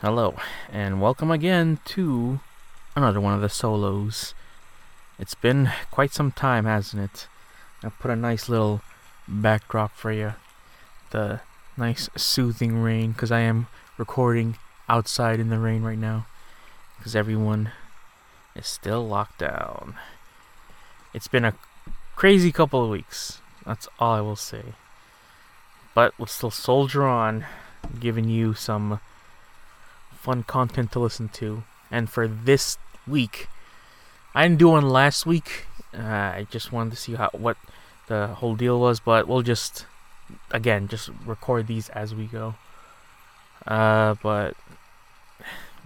Hello, and welcome again to another one of the solos. It's been quite some time, hasn't it? I put a nice little backdrop for you. The nice soothing rain, because I am recording outside in the rain right now. Because everyone is still locked down. It's been a crazy couple of weeks. That's all I will say. But we'll still soldier on, giving you some fun content to listen to. And for this week, I didn't do one last week. Uh, I just wanted to see how what the whole deal was, but we'll just again just record these as we go. Uh, but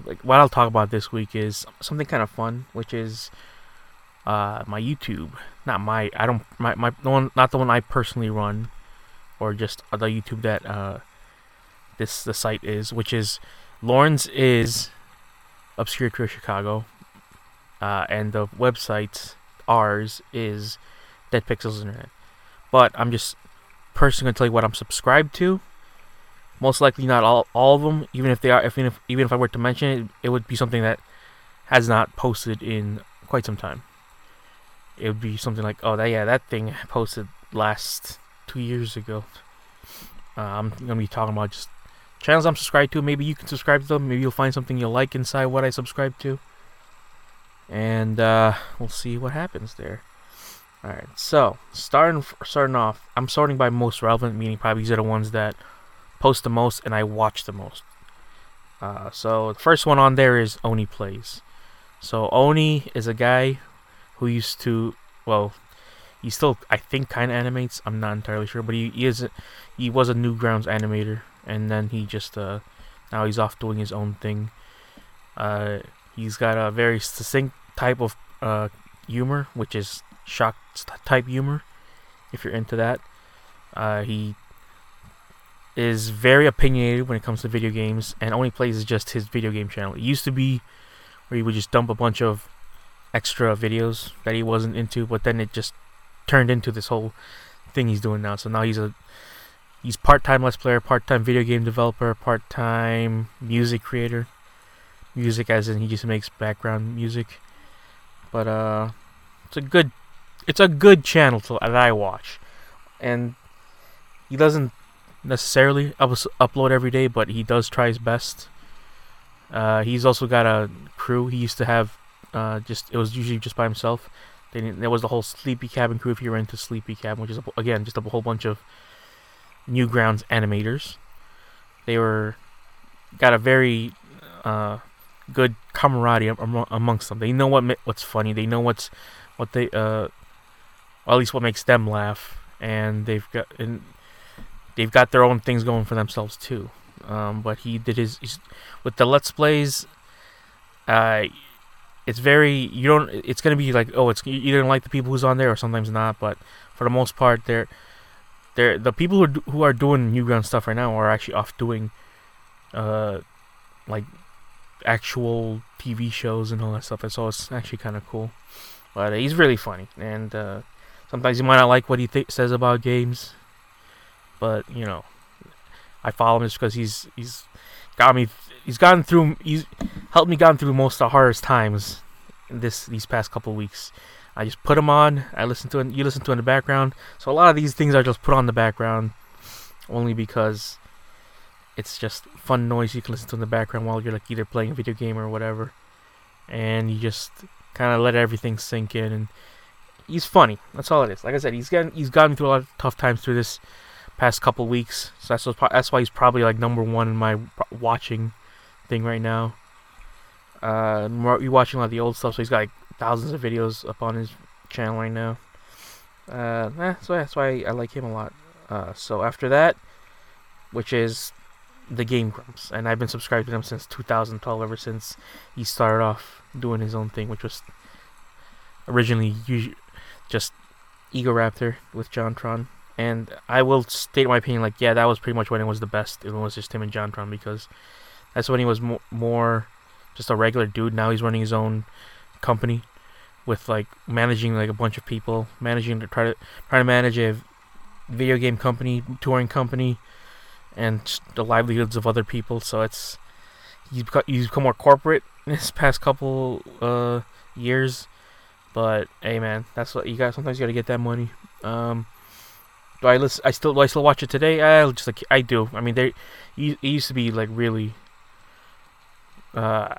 like what I'll talk about this week is something kind of fun, which is uh my YouTube. Not my I don't my my the one not the one I personally run, or just the YouTube that uh this the site is, which is Lawrence is Obscure Tour Chicago, uh, and the website ours is Dead Pixels Internet. But I'm just personally gonna tell you what I'm subscribed to. Most likely not all all of them. Even if they are, if, even if even if I were to mention it, it would be something that has not posted in quite some time. It would be something like, oh, that yeah, that thing posted last two years ago. Uh, I'm gonna be talking about just channels I'm subscribed to. Maybe you can subscribe to them. Maybe you'll find something you'll like inside what I subscribe to. And uh, we'll see what happens there. Alright, so starting starting off, I'm sorting by most relevant, meaning probably these are the ones that post the most and I watch the most. Uh, so the first one on there is Oney Plays. So Oney is a guy who used to, well, he still I think kind of animates. I'm not entirely sure, but he, he is he was a Newgrounds animator, and then he just uh now he's off doing his own thing. Uh, he's got a very succinct type of uh humor, which is shock type humor. If you're into that, uh, he is very opinionated when it comes to video games, and Oney plays just his video game channel. It used to be where he would just dump a bunch of extra videos that he wasn't into, but then it just turned into this whole thing he's doing now. So now he's a he's part-time let's player, part-time video game developer, part-time music creator. Music as in he just makes background music. But uh it's a good it's a good channel to, that I watch. And he doesn't necessarily up- upload every day, but he does try his best. Uh, he's also got a crew. He used to have uh, just it was usually just by himself. There was the whole Sleepy Cabin crew. If you're into Sleepy Cabin, which is again just a whole bunch of Newgrounds animators. They were got a very uh, good camaraderie am- amongst them. They know what what's funny. They know what's what they uh, at least what makes them laugh, and they've got and they've got their own things going for themselves too. Um, but he did his with the let's plays. Uh, it's very you don't. It's gonna be like oh, it's you either like the people who's on there or sometimes not. But for the most part, they're they're the people who are, who are doing Newground stuff right now are actually off doing, uh, like actual TV shows and all that stuff. And so it's actually kind of cool. But uh, he's really funny, and uh, sometimes you might not like what he th- says about games, but you know, I follow him just because he's he's got me. He's gotten through. He's helped me gotten through most of the hardest times this these past couple weeks. I just put them on. I listen to it. You listen to in the background. So a lot of these things are just put on the background, only because it's just fun noise you can listen to in the background while you're like either playing a video game or whatever, and you just kind of let everything sink in. And he's funny. That's all it is. Like I said, he's getting he's gotten through a lot of tough times through this past couple weeks. So that's that's why he's probably like number one in my watching thing right now. Uh, you watching a lot of the old stuff, so he's got like thousands of videos up on his channel right now. Uh, eh, so that's why I like him a lot. Uh, so after that, which is the Game Grumps, and I've been subscribed to them since 2012, ever since he started off doing his own thing, which was originally just Egoraptor with JonTron. And I will state my opinion, like, yeah, that was pretty much when it was the best. It was just him and John JonTron because that's when he was mo- more just a regular dude. Now he's running his own company with like managing like a bunch of people, managing to try to try to manage a video game company, touring company, and the livelihoods of other people. So it's he's become, he's become more corporate in this past couple uh years. But hey, man, that's what you got. Sometimes you gotta get that money. Um, do I listen? I still do I still watch it today? I just like I do. I mean, they it used to be like really uh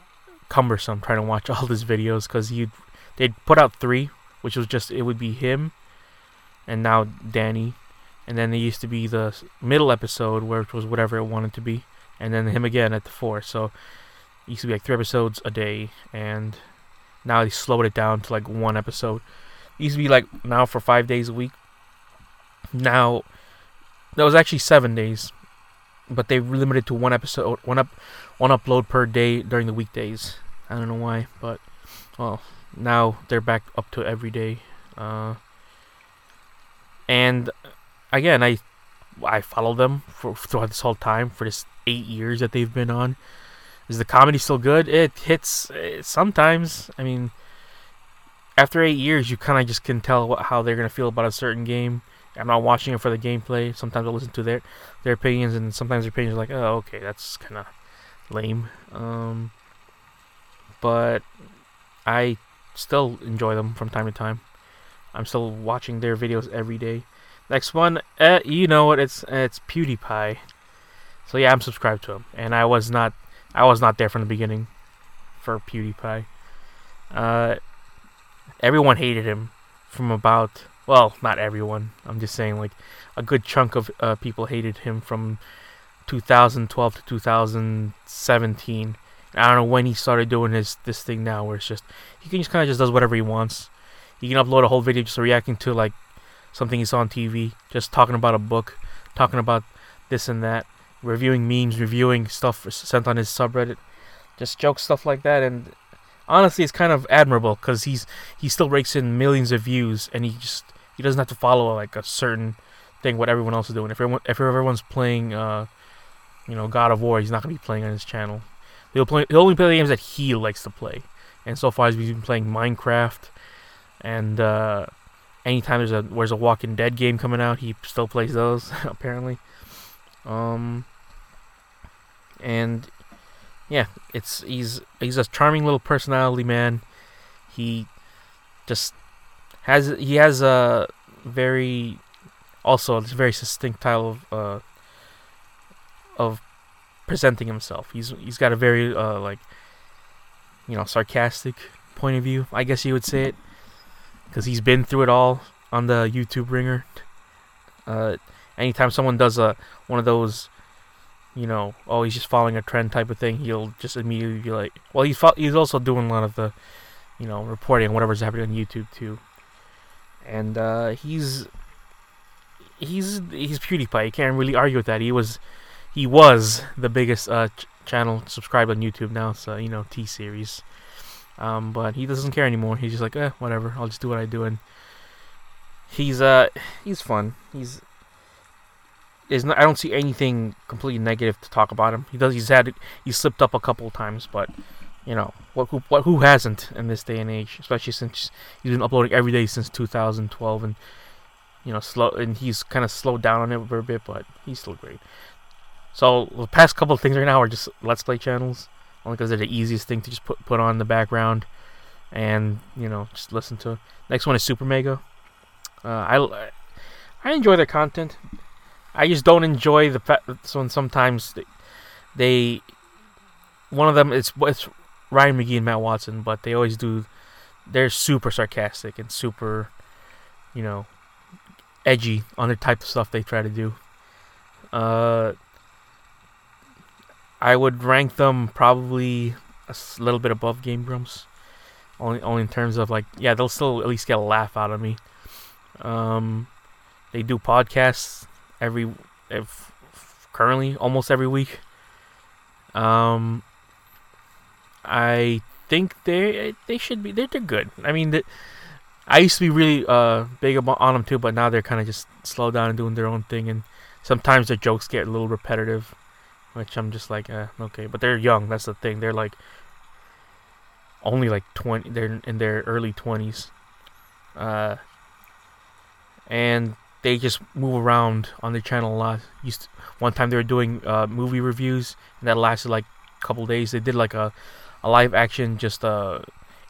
cumbersome trying to watch all his videos because you they'd put out three, which was just it would be him, and now Danny, and then there used to be the middle episode where it was whatever it wanted to be, and then him again at the four. So it used to be like three episodes a day, and now they slowed it down to like one episode. It used to be like now for five days a week. Now that was actually seven days, but they limited to one episode, one up, one upload per day during the weekdays. I don't know why, but well, now they're back up to every day. Uh, and again, I I follow them for throughout this whole time for this eight years that they've been on. Is the comedy still good? It hits uh, sometimes. I mean, after eight years, you kind of just can tell what, how they're gonna feel about a certain game. I'm not watching it for the gameplay. Sometimes I listen to their their opinions, and sometimes their opinions are like, oh, okay, that's kind of lame. Um, but I still enjoy them from time to time. I'm still watching their videos every day. Next one, uh, you know what? It's it's PewDiePie. So yeah, I'm subscribed to him, and I was not I was not there from the beginning for PewDiePie. Uh, everyone hated him from about well, not everyone. I'm just saying like a good chunk of uh, people hated him from 2012 to 2017. I don't know when he started doing his this thing now, where it's just he can just kind of just does whatever he wants. He can upload a whole video just reacting to like something he saw on TV, just talking about a book, talking about this and that, reviewing memes, reviewing stuff sent on his subreddit, just joke stuff like that. And honestly, it's kind of admirable because he's he still rakes in millions of views, and he just he doesn't have to follow like a certain thing what everyone else is doing. If everyone if everyone's playing, uh, you know, God of War, he's not gonna be playing on his channel. He'll play. He'll only play the games that he likes to play. And so far, he's been playing Minecraft, and uh, anytime there's a there's a Walking Dead game coming out, he still plays those apparently. Um, and yeah, it's he's he's a charming little personality, man. He just has he has a very also a very distinct style of uh, of presenting himself. He's he's got a very uh, like you know sarcastic point of view, I guess you would say it, because he's been through it all on the YouTube ringer. Uh, anytime someone does a one of those, you know, oh he's just following a trend type of thing, he'll just immediately be like, well he's fo- he's also doing a lot of the, you know, reporting on whatever's happening on YouTube too, and uh, he's he's he's PewDiePie. You can't really argue with that. He was he was the biggest uh, ch- channel subscribed on YouTube now. it's So you know T series, um, but he doesn't care anymore. He's just like, eh, whatever. I'll just do what I do, and he's uh he's fun. He's is not, I don't see anything completely negative to talk about him. He does. He's had he's slipped up a couple times, but you know what? Who, what, who hasn't in this day and age? Especially since he's been uploading every day since 2012, and you know slow and he's kind of slowed down on it for a bit, but he's still great. So the past couple of things right now are just let's play channels, only because they're the easiest thing to just put put on in the background, and you know just listen to. Next one is Super Mega. Uh, I I enjoy their content. I just don't enjoy the fact that so sometimes they, they one of them it's it's Ryan Magee and Matt Watson, but they always do. They're super sarcastic and super, you know, edgy on the type of stuff they try to do. Uh, I would rank them probably a little bit above Game Grumps. Only, only in terms of like, yeah, they'll still at least get a laugh out of me. Um, they do podcasts every, if currently almost every week. Um, I think they they should be they're, they're good. I mean, I used to be really uh big on them too, but now they're kind of just slow down and doing their own thing, and sometimes their jokes get a little repetitive, which I'm just like, eh, okay. But they're young. That's the thing. They're like only like twenty. They're in their early twenties, uh, and they just move around on the channel a lot. Used to, one time they were doing uh, movie reviews, and that lasted like a couple days. They did like a, a live action just uh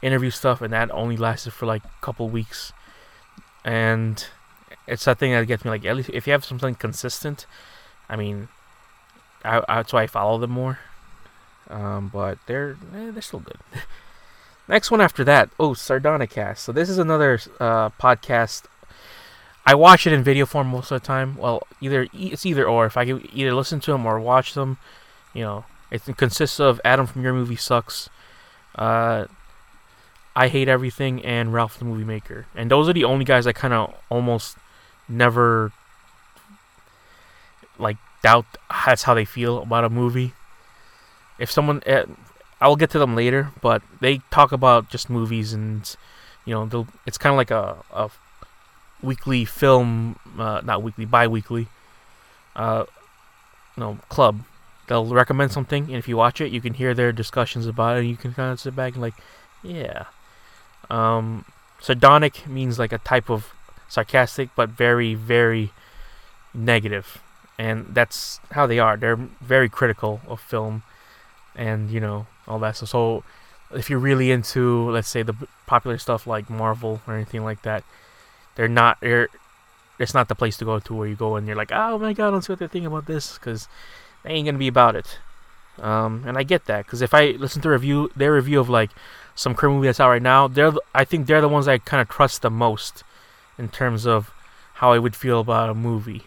interview stuff, and that only lasted for like a couple weeks. And it's that thing that gets me like at least if you have something consistent, I mean, I, I that's why I follow them more. Um, but they're eh, they're still good. Next one after that, oh Sardonicast. So this is another uh, podcast. I watch it in video form most of the time. Well, either it's either or. If I can either listen to them or watch them, you know, it consists of Adam from Your Movie Sucks, uh, I Hate Everything, and Ralph the Movie Maker. And those are the only guys I kind of almost never like doubt that's how they feel about a movie. If someone, uh, I'll get to them later, but they talk about just movies and you know, it's kind of like a, a weekly film, uh, not weekly, bi-weekly, uh, you know, club. They'll recommend something, and if you watch it, you can hear their discussions about it, and you can kind of sit back and like, yeah. Um, sardonic means like a type of sarcastic, but very, very negative, and that's how they are. They're very critical of film, and you know all that. So, so if you're really into, let's say, the popular stuff like Marvel or anything like that, they're not. They're, it's not the place to go to where you go and you're like, oh my god, let's see what they're thinking about this, because they ain't gonna be about it. Um, and I get that because if I listen to review their review of like some crime movie that's out right now, they're I think they're the ones I kind of trust the most in terms of how I would feel about a movie.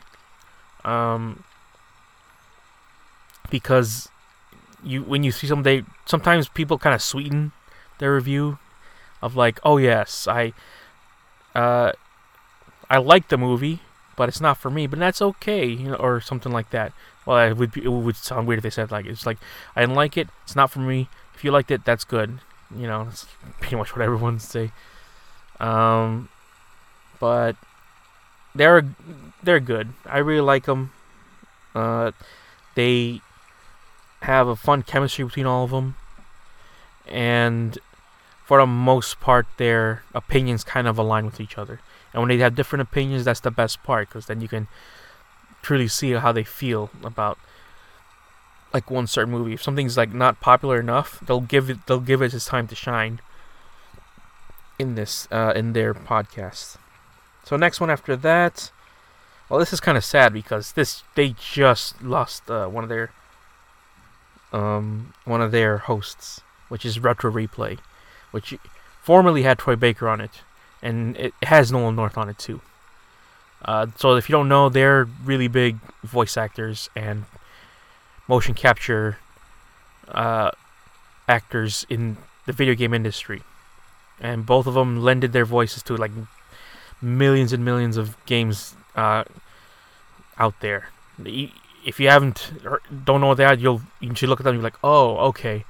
Um, because you when you see something, they sometimes people kind of sweeten their review of like, oh yes, I uh, I like the movie, but it's not for me. But that's okay, you know, or something like that. Well, it would be, it would sound weird if they said like it's like I didn't like it. It's not for me. If you liked it, that's good. You know, that's pretty much what everyone say. Um, but they're they're good. I really like them. Uh, they have a fun chemistry between all of them, and for the most part, their opinions kind of align with each other. And when they have different opinions, that's the best part because then you can truly see how they feel about like one certain movie. If something's like not popular enough, they'll give it they'll give it its time to shine in this uh, in their podcast. So next one after that, well, this is kind of sad because this they just lost uh, one of their um, one of their hosts, which is Retro Replay, which formerly had Troy Baker on it, and it has Nolan North on it too. Uh, so if you don't know, they're really big voice actors and motion capture uh, actors in the video game industry, and both of them lended their voices to like millions and millions of games uh, out there. If you haven't don't know that, you'll you should look at them. and be like, oh, okay,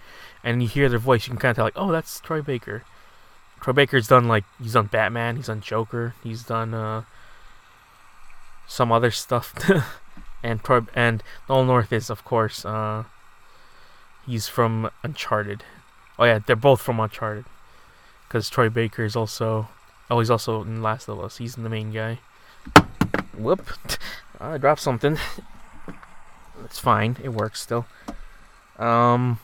and you hear their voice, you can kind of tell like, oh, that's Troy Baker. Troy Baker's done like he's done Batman, he's done Joker, he's done uh, some other stuff, and Troy and Nolan North is of course uh, he's from Uncharted. Oh yeah, they're both from Uncharted, because Troy Baker is also oh he's also in Last of Us. He's the main guy. Whoop! I dropped something. It's fine. It works still. Um.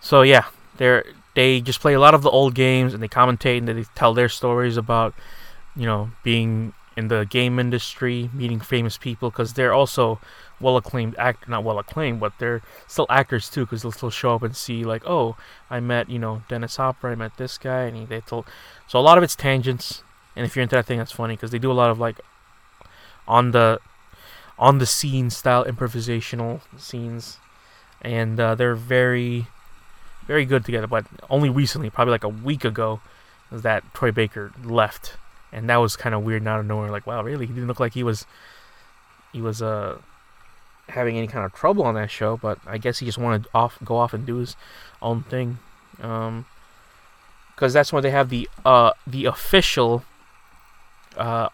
So yeah, they're they just play a lot of the old games and they commentate and they tell their stories about, you know, being in the game industry, meeting famous people because they're also well acclaimed act not well acclaimed, but they're still actors too because they'll still show up and see like, oh, I met you know Dennis Hopper, I met this guy, and he, they told. So a lot of it's tangents, and if you're into that thing, that's funny because they do a lot of like on the on the scene style improvisational scenes, and uh, they're very very good together. But only recently, probably like a week ago, was that Troy Baker left, and that was kind of weird out of nowhere. Like, wow, really? He didn't look like he was he was uh having any kind of trouble on that show, but I guess he just wanted to off go off and do his own thing. Um, because that's when they have the uh the official uh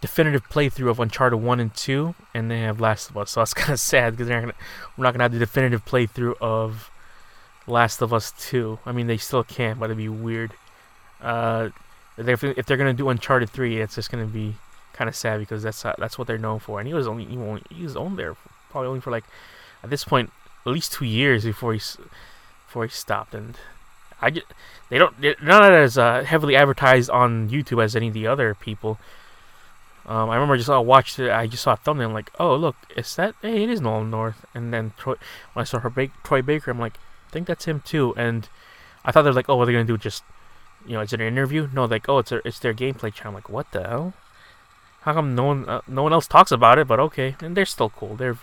definitive playthrough of Uncharted 1 and 2, and they have Last of Us. So that's kind of sad because they're not gonna, we're not gonna have the definitive playthrough of Last of Us 2. I mean, they still can, but it'd be weird. Uh, if, if they're gonna do Uncharted 3, it's just gonna be kind of sad because that's uh, that's what they're known for. And he was only he, only, he was on there probably only for like at this point at least two years before he before he stopped, and I just, they don't they're not as uh, heavily advertised on YouTube as any of the other people. Um, I remember just I watched it. I just saw a thumbnail. I'm like, oh look, is that? Hey, it is Nolan North. And then Troy, when I saw her ba- Troy Baker, I'm like, I think that's him too. And I thought they're like, oh, what are they gonna do? Just you know, is it an interview? No, like, oh, it's a, it's their gameplay channel. I'm like, what the hell? How come no one uh, no one else talks about it? But okay, and they're still cool. They're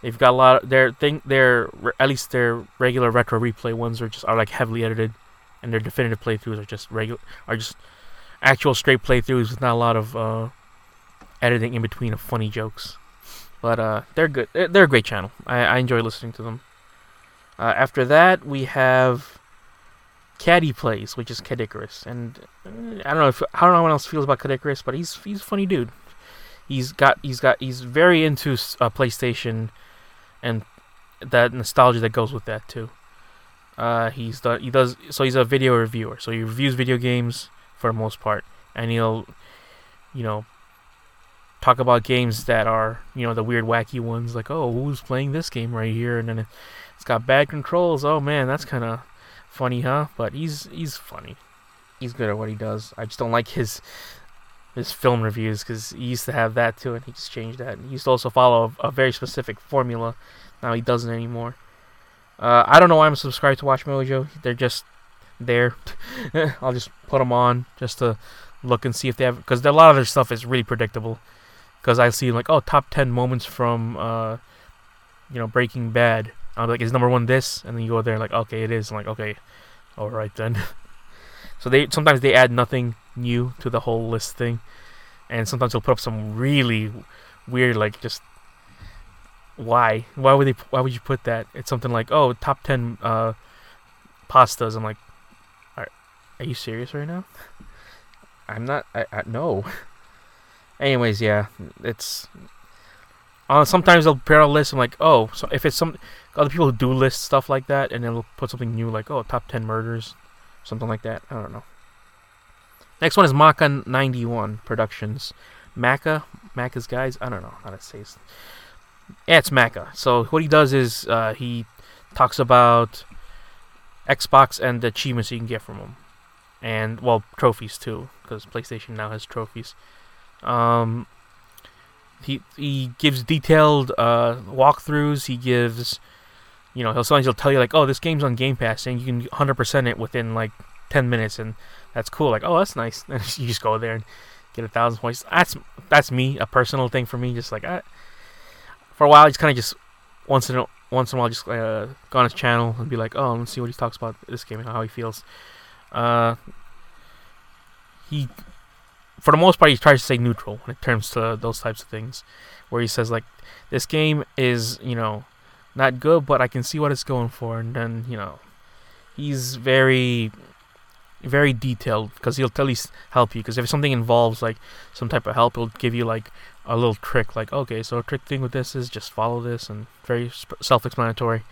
they've got a lot. Of, their thing, their at least their regular retro replay ones are just are like heavily edited, and their definitive playthroughs are just regular are just actual straight playthroughs with not a lot of uh, editing in between of funny jokes. But uh, they're good. They're a great channel. I, I enjoy listening to them. Uh, after that, we have Caddy plays, which is Caddicarus, and uh, I don't know if I don't know what else feels about Caddicarus, but he's he's a funny dude. He's got he's got he's very into uh, PlayStation, and that nostalgia that goes with that too. Uh, he's done he does so he's a video reviewer, so he reviews video games for the most part, and he'll, you know, talk about games that are you know the weird wacky ones like oh who's playing this game right here and then it's got bad controls oh man that's kind of funny, huh? But he's he's funny. He's good at what he does. I just don't like his his film reviews because he used to have that too, and he just changed that. he used to also follow a, a very specific formula. Now he doesn't anymore. Uh, I don't know why I'm subscribed to Watch Mojo. They're just there. I'll just put them on just to look and see if they have because a lot of their stuff is really predictable. Because I see like oh top ten moments from uh, you know Breaking Bad, I'm like, is number one this? And then you go there and like, okay, it is. I'm like, okay, all right then. so they sometimes they add nothing new to the whole list thing, and sometimes they'll put up some really weird like just why why would they why would you put that? It's something like oh top ten uh, pastas. I'm like, are, are you serious right now? I'm not. I, I no. Anyways, yeah, it's uh, sometimes they'll prepare a list. I'm like, oh, so if it's some other people do list stuff like that, and they'll put something new like, oh, top ten murders, something like that. I don't know. Next one is Maka 91 Productions. Maka, Maka's guys. I don't know how to say. It. Yeah, it's Maka. So what he does is uh, he talks about Xbox and the achievements you can get from them, and well, trophies too, because PlayStation now has trophies. Um, he he gives detailed uh, walkthroughs. He gives, you know, he'll sometimes he'll tell you like, oh, this game's on Game Pass, and you can 100% it within like 10 minutes, and that's cool. Like, oh, that's nice. And you just go there and get a thousand points. That's that's me, a personal thing for me. Just like I, for a while, I just kind of just once in a once in a while, just uh, go on his channel and be like, oh, let's see what he talks about this game and how he feels. Uh, he for the most part, he tries to stay neutral when it comes to those types of things, where he says like, "This game is, you know, not good, but I can see what it's going for," and then you know, he's very, very detailed because he'll tell you help you because if something involves like some type of help, he'll give you like a little trick, like, okay, so a trick thing with this is just follow this, and very self-explanatory.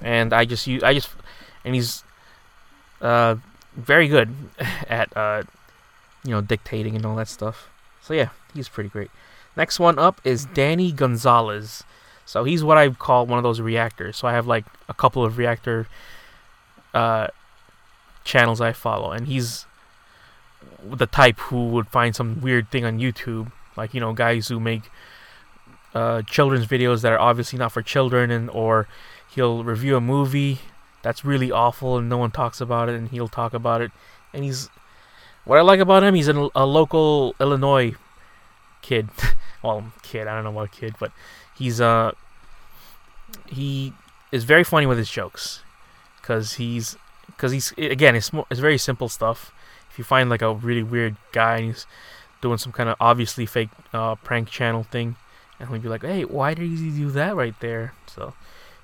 And I just use, I just, and he's uh, very good at uh, you know, dictating and all that stuff. So yeah, he's pretty great. Next one up is Danny Gonzalez. So he's what I call one of those reactors. So I have like a couple of reactor uh, channels I follow, and he's the type who would find some weird thing on YouTube, like you know guys who make uh, children's videos that are obviously not for children, and or he'll review a movie that's really awful and no one talks about it, and he'll talk about it, and he's what I like about him, he's a, a local Illinois kid. well, kid, I don't know what kid, but he's uh he is very funny with his jokes because he's because he's again it's more, it's very simple stuff. If you find like a really weird guy and he's doing some kind of obviously fake uh, prank channel thing, and he'll be like, "Hey, why did he do that right there?" So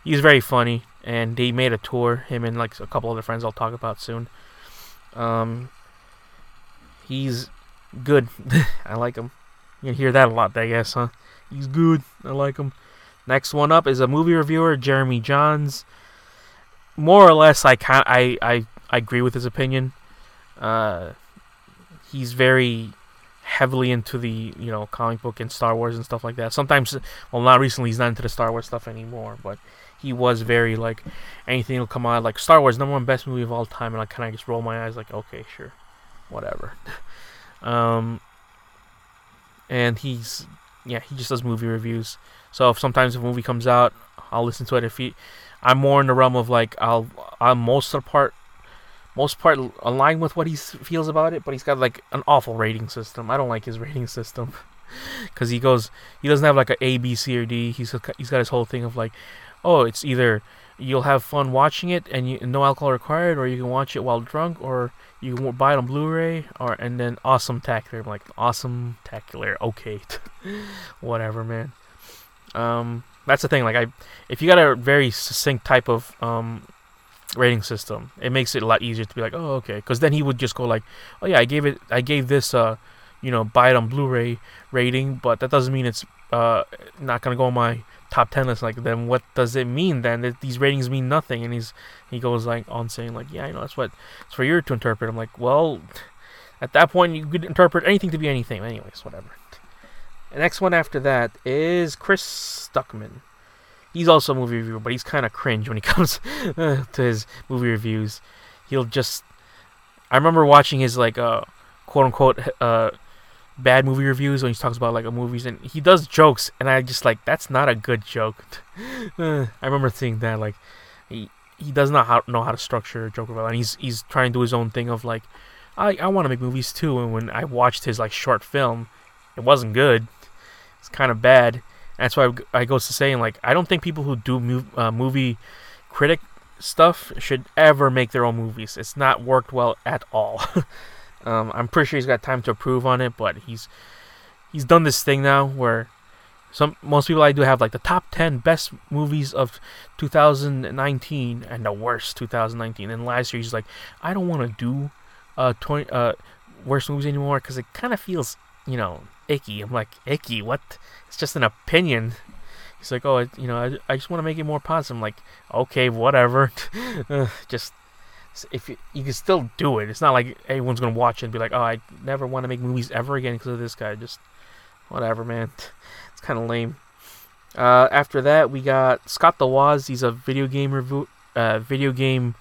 he's very funny, and he made a tour. Him and like a couple other friends I'll talk about soon. Um, He's good. I like him. You hear that a lot, I guess, huh? He's good. I like him. Next one up is a movie reviewer, Jeremy Jahns. More or less, I can I, I I agree with his opinion. Uh, he's very heavily into the you know comic book and Star Wars and stuff like that. Sometimes, well, not recently, he's not into the Star Wars stuff anymore, but he was very like anything will come out like Star Wars number one best movie of all time, and I kind of just roll my eyes like okay, sure, whatever. um, and he's yeah, he just does movie reviews. So if sometimes if a movie comes out, I'll listen to it. If he, I'm more in the realm of like I'll I'm most of the part most part aligned with what he feels about it, but he's got like an awful rating system. I don't like his rating system because he goes he doesn't have like a A, B, C, or D. He's he's got his whole thing of like, oh, it's either you'll have fun watching it and you, no alcohol required, or you can watch it while drunk, or you can buy it on Blu-ray, or and then awesome tacular. I'm like awesome tacular. Okay, whatever, man. Um, that's the thing. Like I, if you got a very succinct type of um rating system, it makes it a lot easier to be like, oh, okay, because then he would just go like, oh yeah, I gave it, I gave this, uh, you know, buy it on Blu-ray rating, but that doesn't mean it's uh not gonna go on my top 10 list like then what does it mean? Then that these ratings mean nothing. And he's he goes like on saying like yeah i know that's what it's for you to interpret. I'm like well at that point you could interpret anything to be anything. Anyways whatever. The next one after that is chris stuckmann. He's also a movie reviewer but he's kind of cringe when he comes to his movie reviews. He'll just i remember watching his like uh quote unquote uh bad movie reviews when he talks about like movies and he does jokes and I just like that's not a good joke. I remember seeing that like he he does not how, know how to structure a joke about and he's he's trying to do his own thing of like I I want to make movies too and when I watched his like short film it wasn't good. It's kind of bad. That's why I goes to saying like I don't think people who do mov- uh, movie critic stuff should ever make their own movies. It's not worked well at all. Um, I'm pretty sure he's got time to approve on it, but he's he's done this thing now where some most people I do have like the top 10 best movies of 2019 and the worst 2019. And last year he's like, I don't want to do uh 20 uh worst movies anymore because it kind of feels you know icky. I'm like icky. What? It's just an opinion. He's like, oh, you know, I, I just want to make it more positive. I'm like, okay, whatever. just if you, you can still do it. It's not like everyone's gonna watch it and be like, "Oh, I never want to make movies ever again because of this guy." Just whatever, man. It's kind of lame. Uh, after that, we got Scott the Woz. He's a video game review, uh, video game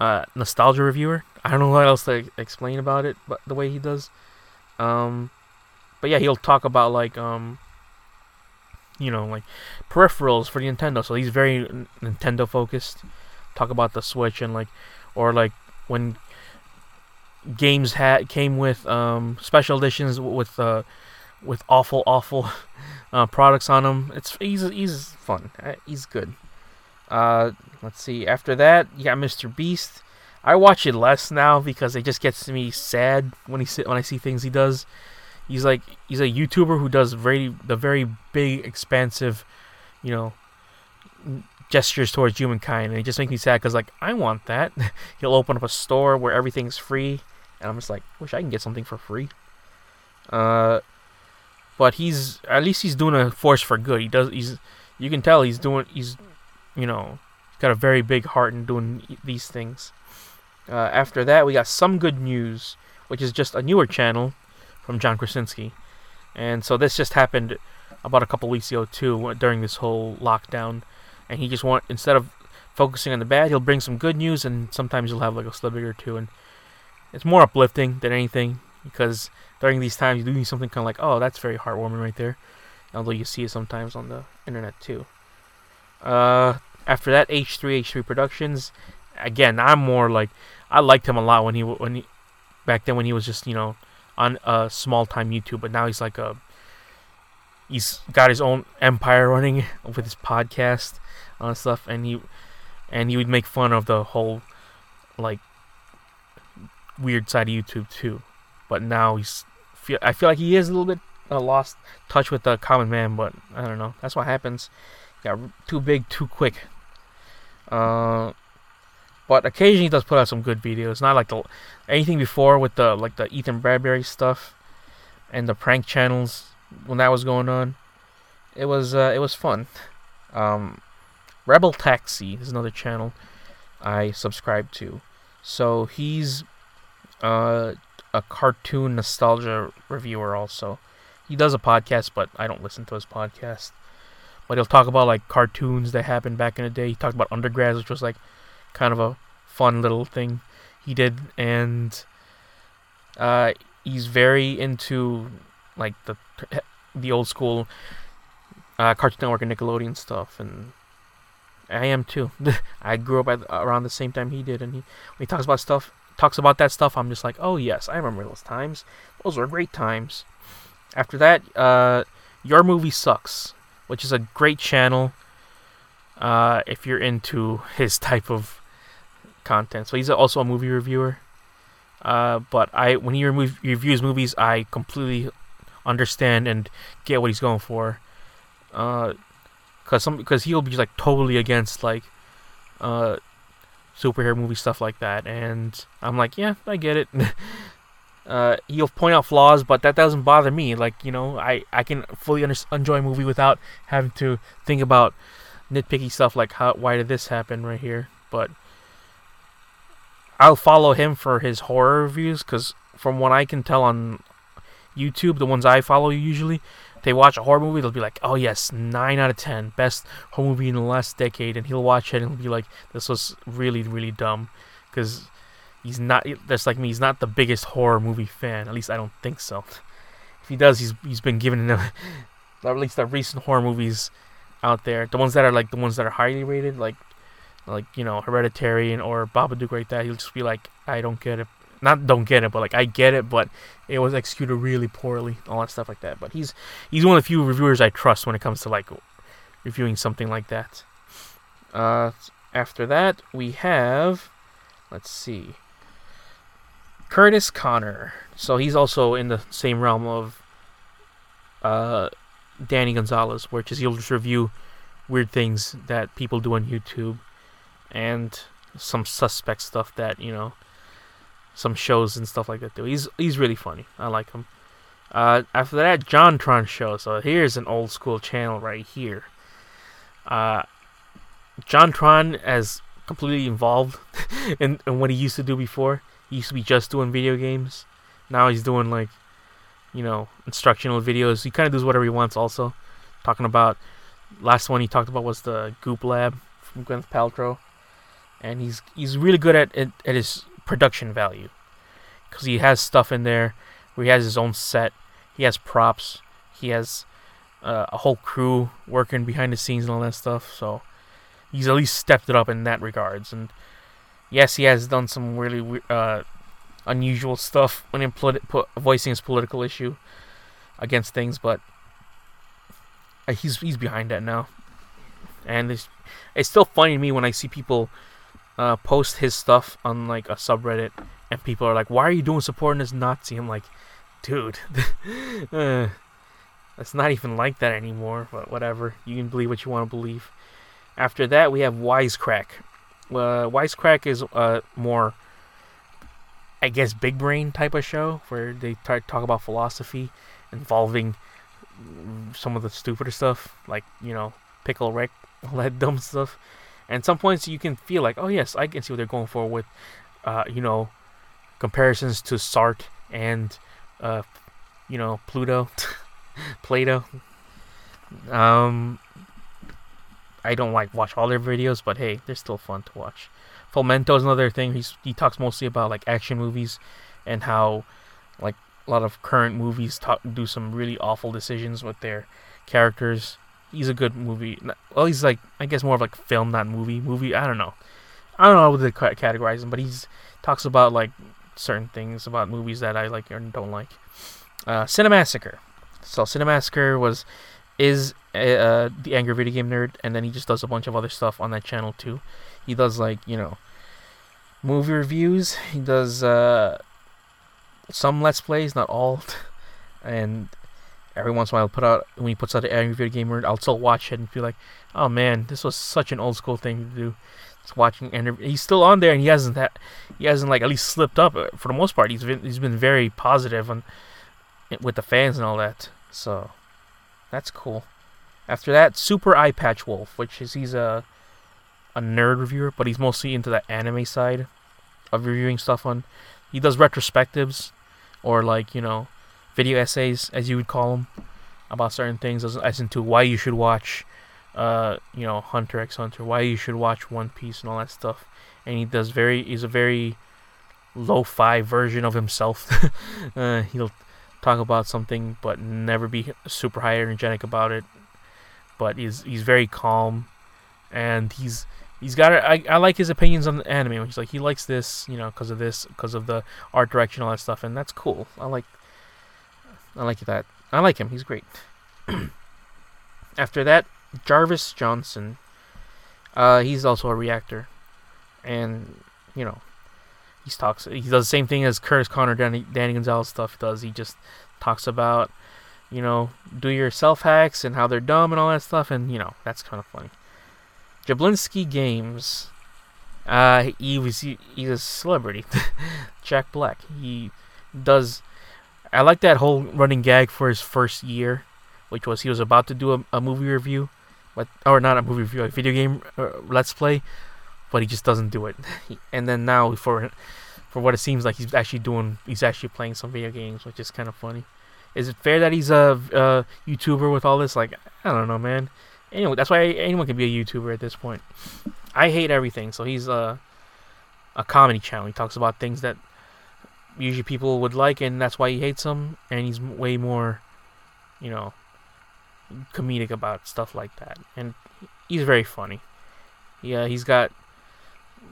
uh, nostalgia reviewer. I don't know what else to explain about it, but the way he does. Um, but yeah, he'll talk about like um, you know, like peripherals for the Nintendo. So he's very Nintendo focused talk about the Switch and like, or like when games had came with um, special editions with uh, with awful awful uh, products on them. It's he's he's fun. Uh, he's good. Uh, let's see. After that, you got Mr. Beast. I watch it less now because it just gets me sad when he when I see things he does. He's like he's a YouTuber who does very the very big expansive, you know, gestures towards humankind, and it just makes me sad because like I want that. He'll open up a store where everything's free, and I'm just like, wish I can get something for free. Uh, but he's at least he's doing a force for good. He does. He's you can tell he's doing. He's you know got a very big heart in doing these things. Uh, after that, we got some good news, which is just a newer channel from John Krasinski, and so this just happened about a couple weeks ago too during this whole lockdown and he just want instead of focusing on the bad, he'll bring some good news, and sometimes he'll have like a slippage or two, and it's more uplifting than anything because during these times you're doing something kind of like, oh, that's very heartwarming right there. Although you see it sometimes on the internet too. Uh, after that, H3 H3 Productions. Again, I'm more like I liked him a lot when he when he back then when he was just you know on a small time YouTube, but now he's like a he's got his own empire running with his podcast and stuff, and he and he would make fun of the whole like weird side of YouTube too. But now he's feel I feel like he is a little bit uh, lost touch with the common man, but I don't know. That's what happens. Got too big too quick. Uh, but occasionally he does put out some good videos. Not like the anything before with the like the Ethan Bradberry stuff and the prank channels when that was going on. It was uh, it was fun. Um, Rebel Taxi is another channel I subscribe to. So he's uh, a cartoon nostalgia reviewer also. He does a podcast, but I don't listen to his podcast. but he'll talk about like cartoons that happened back in the day. He talked about undergrads, which was like kind of a fun little thing he did, and uh, he's very into like the the old school uh, Cartoon Network and Nickelodeon stuff, and I am too. I grew up at, around the same time he did, and he when he talks about stuff, talks about that stuff, I'm just like, oh yes, I remember those times. Those were great times. After that, uh, your movie sucks, which is a great channel. Uh, if you're into his type of content, so he's also a movie reviewer. Uh, but I, when he reviews movies, I completely understand and get what he's going for. Uh, cause some, cause he'll be like totally against like, uh, superhero movie stuff like that, and I'm like, yeah, I get it. uh, he'll point out flaws, but that doesn't bother me. Like you know, I I can fully under- enjoy a movie without having to think about nitpicky stuff like how why did this happen right here. But I'll follow him for his horror reviews because from what I can tell on YouTube, the ones I follow usually, they watch a horror movie, they'll be like, "Oh yes, nine out of ten, best horror movie in the last decade," and he'll watch it and he'll be like, "This was really, really dumb," because he's not. That's like me. He's not the biggest horror movie fan. At least I don't think so. If he does, he's he's been given at least the recent horror movies out there, the ones that are like the ones that are highly rated, like like you know Hereditary and or Babadook, right? That he'll just be like, "I don't get it." Not don't get it, but like I get it, but it was executed really poorly, all that stuff like that. But he's he's one of the few reviewers I trust when it comes to like reviewing something like that. Uh, after that, we have, let's see, Kurtis Conner. So he's also in the same realm of uh, Danny Gonzalez, which is he'll just review weird things that people do on YouTube and some suspect stuff that you know some shows and stuff like that too. He's he's really funny. I like him. Uh, after that, JonTron show. So here's an old school channel right here. Uh, JonTron has completely involved in, in what he used to do before. He used to be just doing video games. Now he's doing like, you know, instructional videos. He kind of does whatever he wants. Also, talking about last one he talked about was the Goop Lab from Gwyneth Paltrow, and he's he's really good at at, at his production value because he has stuff in there where he has his own set, he has props, he has uh, a whole crew working behind the scenes and all that stuff. So he's at least stepped it up in that regards. And yes, he has done some really uh, unusual stuff when he put, voicing his political issue against things, but uh, he's he's behind that now. And it's it's still funny to me when I see people uh, post his stuff on like a subreddit, and people are like, "Why are you doing supporting this Nazi?" I'm like, dude, uh, it's not even like that anymore. But whatever, you can believe what you want to believe. After that, we have Wisecrack. Uh, Wisecrack is uh, more, I guess, big brain type of show where they talk about philosophy involving some of the stupider stuff, like you know, Pickle Rick, all that dumb stuff. And some points you can feel like, oh yes, I can see what they're going for with, uh, you know, comparisons to Sartre and, uh, you know, Pluto, Plato. Um, I don't like watch all their videos, but hey, they're still fun to watch. Fomento is another thing. He's he talks mostly about like action movies and how like a lot of current movies talk, do some really awful decisions with their characters he's a good movie. Well, he's like I guess more of like film, not movie. Movie, I don't know. I don't know how to categorize him, but he's talks about like certain things about movies that I like or don't like. Uh, Cinemassacre. So Cinemassacre was is uh, the angry video game nerd, and then he just does a bunch of other stuff on that channel too. He does like you know movie reviews. He does uh, some let's plays, not all, and every once in a while, put out when he puts out an angry video gamer, I'll still watch it and feel like, oh man, this was such an old school thing to do. Watching, and he's still on there, and he hasn't that he hasn't like at least slipped up uh, for the most part. He's been he's been very positive and with the fans and all that. So that's cool. After that, Super Eye Patch Wolf, which is he's a a nerd reviewer, but he's mostly into the anime side of reviewing stuff on. He does retrospectives or like you know video essays, as you would call them, about certain things, as, as into why you should watch uh, you know, Hunter x Hunter, why you should watch One Piece and all that stuff. And he does very, he's a very lo-fi version of himself. uh, he'll talk about something, but never be super high energetic about it. But he's he's very calm, and he's he's got I, I like his opinions on the anime. He's like he likes this, you know, because of this, because of the art direction, all that stuff, and that's cool. I like I like that. I like him. He's great. After that, Jarvis Johnson. Uh, he's also a reactor, and you know, he talks. He does the same thing as Kurtis Conner, Danny, Danny Gonzalez stuff does. He just talks about, you know, do your self hacks and how they're dumb and all that stuff, and you know, that's kind of funny. Jablinski Games. Uh, he was he, he's a celebrity, Jack Black. He does. I like that whole running gag for his first year, which was he was about to do a, a movie review, but or not a movie review, a video game uh, let's play, but he just doesn't do it. and then now for for what it seems like he's actually doing, he's actually playing some video games, which is kind of funny. Is it fair that he's a, a YouTuber with all this? Like, I don't know, man. Anyway, that's why anyone can be a YouTuber at this point. I hate everything, so he's a a comedy channel. He talks about things that usually people would like, and that's why he hates them. And he's way more, you know, comedic about stuff like that, and he's very funny. Yeah, he's got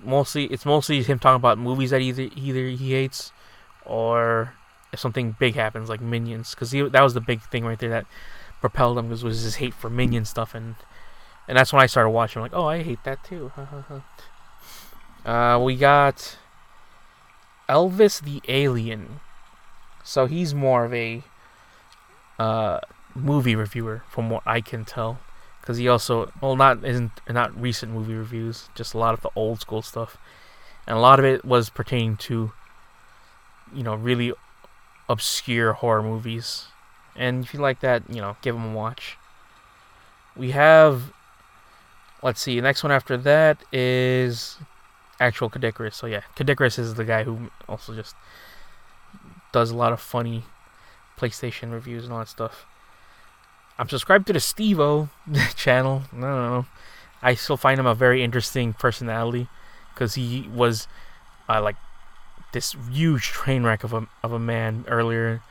mostly it's mostly him talking about movies that either either he hates or if something big happens like Minions, because that was the big thing right there that propelled him was, was his hate for Minion stuff, and and that's when I started watching. I'm like, oh, I hate that too. uh, we got Elvis the Alien. So he's more of a uh, movie reviewer, from what I can tell, because he also well not isn't not recent movie reviews, just a lot of the old school stuff, and a lot of it was pertaining to you know really obscure horror movies and if you like that, you know, give them a watch. We have, let's see, next one after that is actual Caddicarus. So yeah, Caddicarus is the guy who also just does a lot of funny PlayStation reviews and all that stuff. I'm subscribed to the Steve-O channel. I don't know. I still find him a very interesting personality because he was uh, like this huge train wreck of a of a man earlier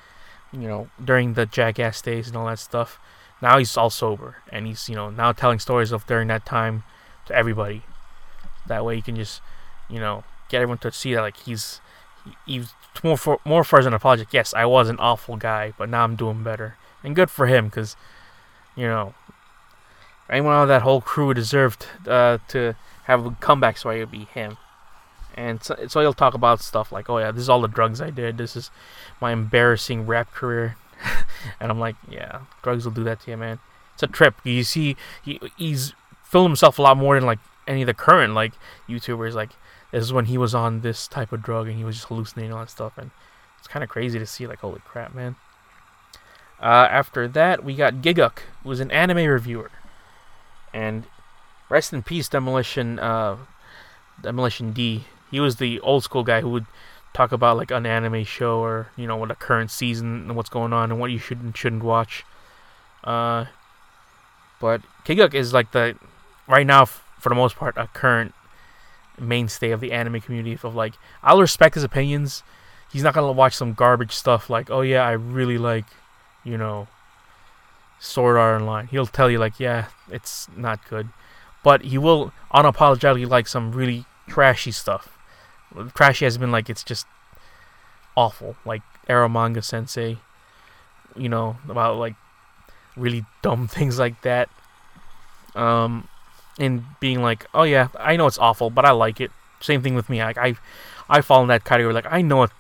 you know, during the jackass days and all that stuff. Now he's all sober and he's, you know, now telling stories of during that time to everybody. That way you can just, you know, get everyone to see that like he's he's more for more for as an apology. Yes, I was an awful guy, but now I'm doing better. And good for him cuz you know, anyone on that whole crew deserved uh, to have a comeback story would be him. And so, so he'll talk about stuff like, oh yeah, this is all the drugs I did. This is my embarrassing rap career. and I'm like, yeah, drugs will do that to you, man. It's a trip. You see, he he's filmed himself a lot more than like any of the current like YouTubers. Like is when he was on this type of drug and he was just hallucinating all that stuff, and it's kind of crazy to see. Like, holy crap, man. Uh, after that, we got Gigguk, who was an anime reviewer, and rest in peace, Demolition. Uh, Demolition D he was the old school guy who would talk about like an anime show or you know what a current season and what's going on and what you should and shouldn't watch. Uh, but Gigguk is like the right now for the most part a current mainstay of the anime community. Of like, I'll respect his opinions. He's not gonna watch some garbage stuff like, oh yeah, I really like, you know, Sword Art Online. He'll tell you like, yeah, it's not good, but he will unapologetically like some really trashy stuff Trashy has been like it's just awful. Like Eromanga Sensei, you know, about like really dumb things like that. Um, and being like, oh yeah, I know it's awful, but I like it. Same thing with me. Like I, I fall in that category. Like I know it,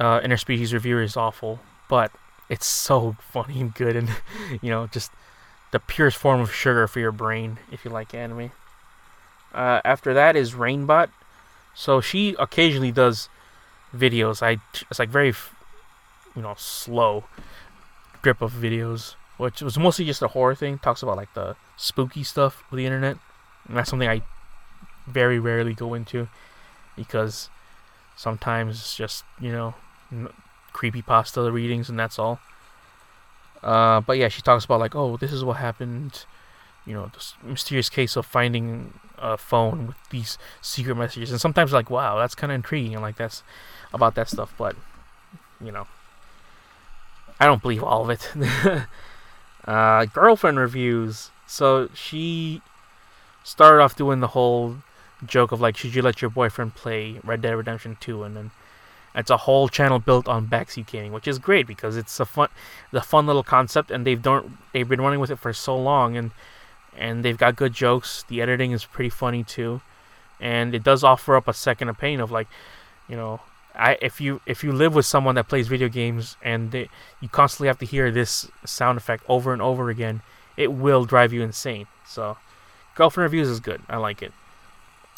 uh, interspecies reviewer is awful, but it's so funny and good, and you know, just the purest form of sugar for your brain if you like anime. Uh, after that is ReignBot. So she occasionally does videos. I it's like very, you know, slow grip of videos, which was mostly just a horror thing. Talks about like the spooky stuff of the internet, and that's something I very rarely go into because sometimes it's just you know creepy pasta readings and that's all. Uh, but yeah, she talks about like, oh, this is what happened you know, this mysterious case of finding a phone with these secret messages, and sometimes like, wow, that's kind of intriguing, and like that's about that stuff, but you know, I don't believe all of it. uh, girlfriend reviews. So she started off doing the whole joke of like, should you let your boyfriend play Red Dead Redemption 2? And then it's a whole channel built on backseat gaming, which is great because it's a fun, the fun little concept, and they've done they've been running with it for so long, and and they've got good jokes. The editing is pretty funny too, and it does offer up a second opinion of like, you know, I if you if you live with someone that plays video games and they, you constantly have to hear this sound effect over and over again, it will drive you insane. So, girlfriend reviews is good. I like it.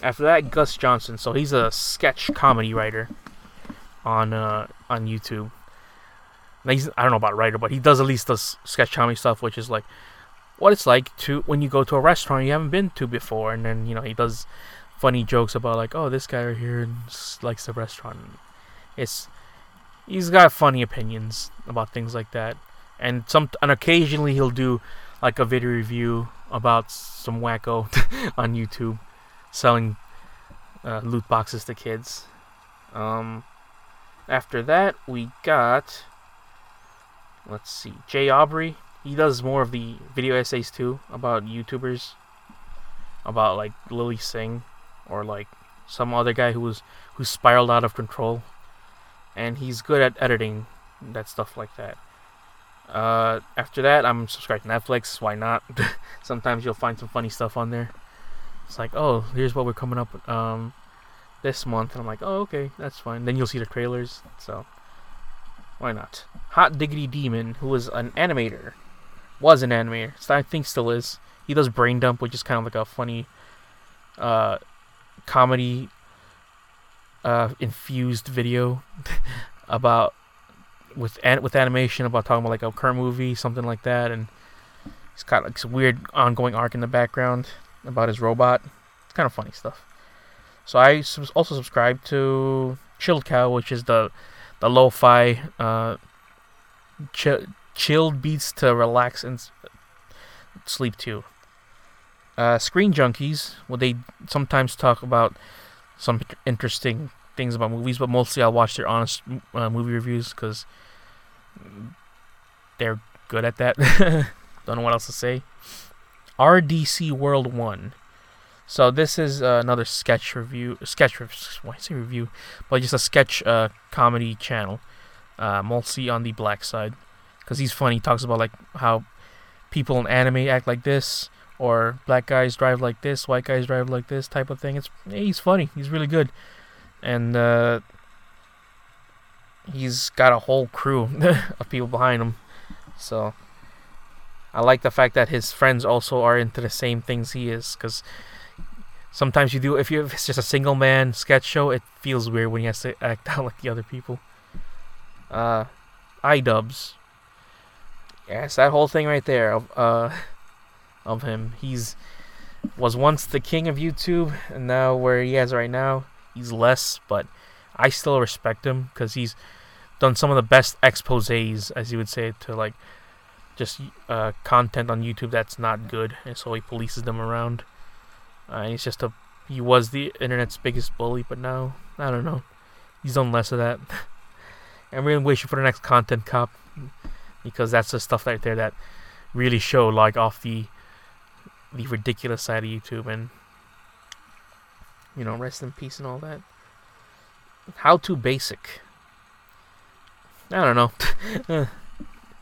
After that, Gus Johnson. So he's a sketch comedy writer on uh, on YouTube. He's, I don't know about writer, but he does at least does sketch comedy stuff, which is like what it's like to when you go to a restaurant you haven't been to before, and then you know he does funny jokes about like, oh, this guy right here likes the restaurant. It's he's got funny opinions about things like that, and some and occasionally he'll do like a video review about some wacko on YouTube selling uh, loot boxes to kids. Um, after that, we got let's see, J Aubrey. He does more of the video essays too about YouTubers, about like Lilly Singh or like some other guy who was who spiraled out of control and he's good at editing that stuff like that. Uh, after that, I'm subscribed to Netflix. Why not? Sometimes you'll find some funny stuff on there. It's like, oh, here's what we're coming up um, this month, and I'm like, oh, okay, that's fine. Then you'll see the trailers. So why not? Hot Diggity Demon, who was an animator, was an animator. I think still is. He does Brain Dump, which is kind of like a funny uh, comedy uh, infused video about with an, with animation about talking about like a current movie, something like that, and he's got like some weird ongoing arc in the background about his robot. It's kind of funny stuff. So I also subscribe to Chilled Cow, which is the the lo-fi uh, ch- chilled beats to relax and sleep to. Uh, Screen Junkies, well, they sometimes talk about some interesting things about movies, but mostly I'll watch their honest uh, movie reviews because they're good at that. Don't know what else to say. RDC World One. So this is uh, another sketch review, sketch why say review, but just a sketch uh, comedy channel, uh, mostly on the black side, because he's funny. He talks about like how people in anime act like this, or black guys drive like this, white guys drive like this type of thing. It's he's funny. He's really good, and uh, he's got a whole crew of people behind him. So I like the fact that his friends also are into the same things he is, because sometimes you do if you if it's just a single man sketch show, it feels weird when he has to act out like the other people. Uh, iDubbbz. Yes, that whole thing right there. Uh of him. He's was once the king of YouTube, and now where he is right now, he's less. But I still respect him because he's done some of the best exposés, as you would say, to like just uh, content on YouTube that's not good, and so he polices them around. Uh, he's just a he was the internet's biggest bully, but now I don't know. He's done less of that. I'm really wishing for the next content cop because that's the stuff right there that really show like off the the ridiculous side of YouTube and you know, rest in peace and all that. How to basic. I don't know. Uh,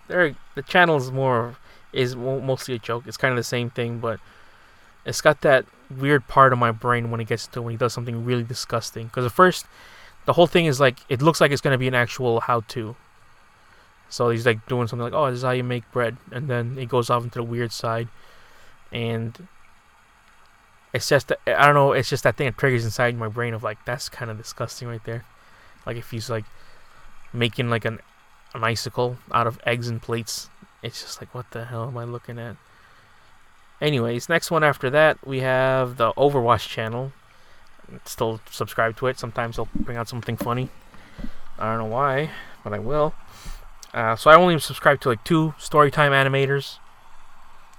there, the channel is more is mostly a joke. It's kind of the same thing, but it's got that weird part of my brain when it gets to when he does something really disgusting. Because at first, the whole thing is like it looks like it's gonna be an actual how-to. So he's like doing something like, "Oh, this is how you make bread," and then it goes off into the weird side and it's just I don't know. It's just that thing that triggers inside my brain of like that's kind of disgusting right there. Like if he's like making like an an icicle out of eggs and plates, it's just like what the hell am I looking at? Anyways, next one after that we have the Overwatch channel. Still subscribe to it. Sometimes they'll bring out something funny. I don't know why, but I will. Uh, so I only subscribe to like two Storytime animators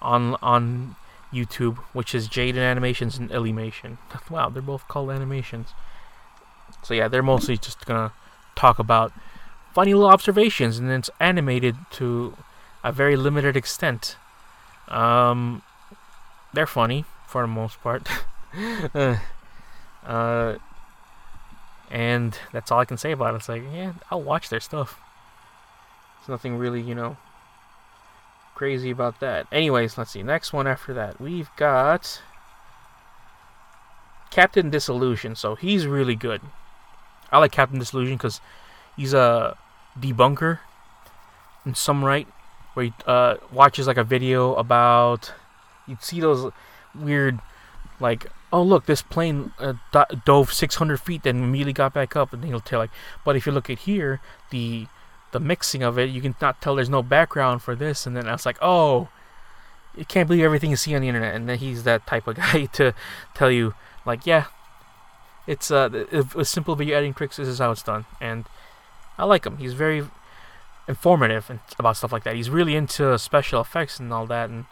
on on YouTube, which is Jaden Animations and Illymation. Wow, they're both called animations. So yeah, they're mostly just gonna talk about funny little observations, and it's animated to a very limited extent. Um, they're funny for the most part. uh, and that's all I can say about it. It's like, yeah, I'll watch their stuff. It's nothing really, you know, crazy about that. Anyways, let's see. Next one after that, we've got Captain Disillusion. So he's really good. I like Captain Disillusion because he's a debunker in some right, where he uh, watches like a video about. You'd see those weird, like, oh look, this plane uh, dove 600 feet, then immediately got back up, and he'll tell like, but if you look at here, the the mixing of it, you can not tell there's no background for this, and then I was like, oh, you can't believe everything you see on the internet, and then he's that type of guy to tell you, like, yeah, it's uh, a simple video editing tricks. This is how it's done, and I like him. He's very informative and about stuff like that. He's really into special effects and all that, and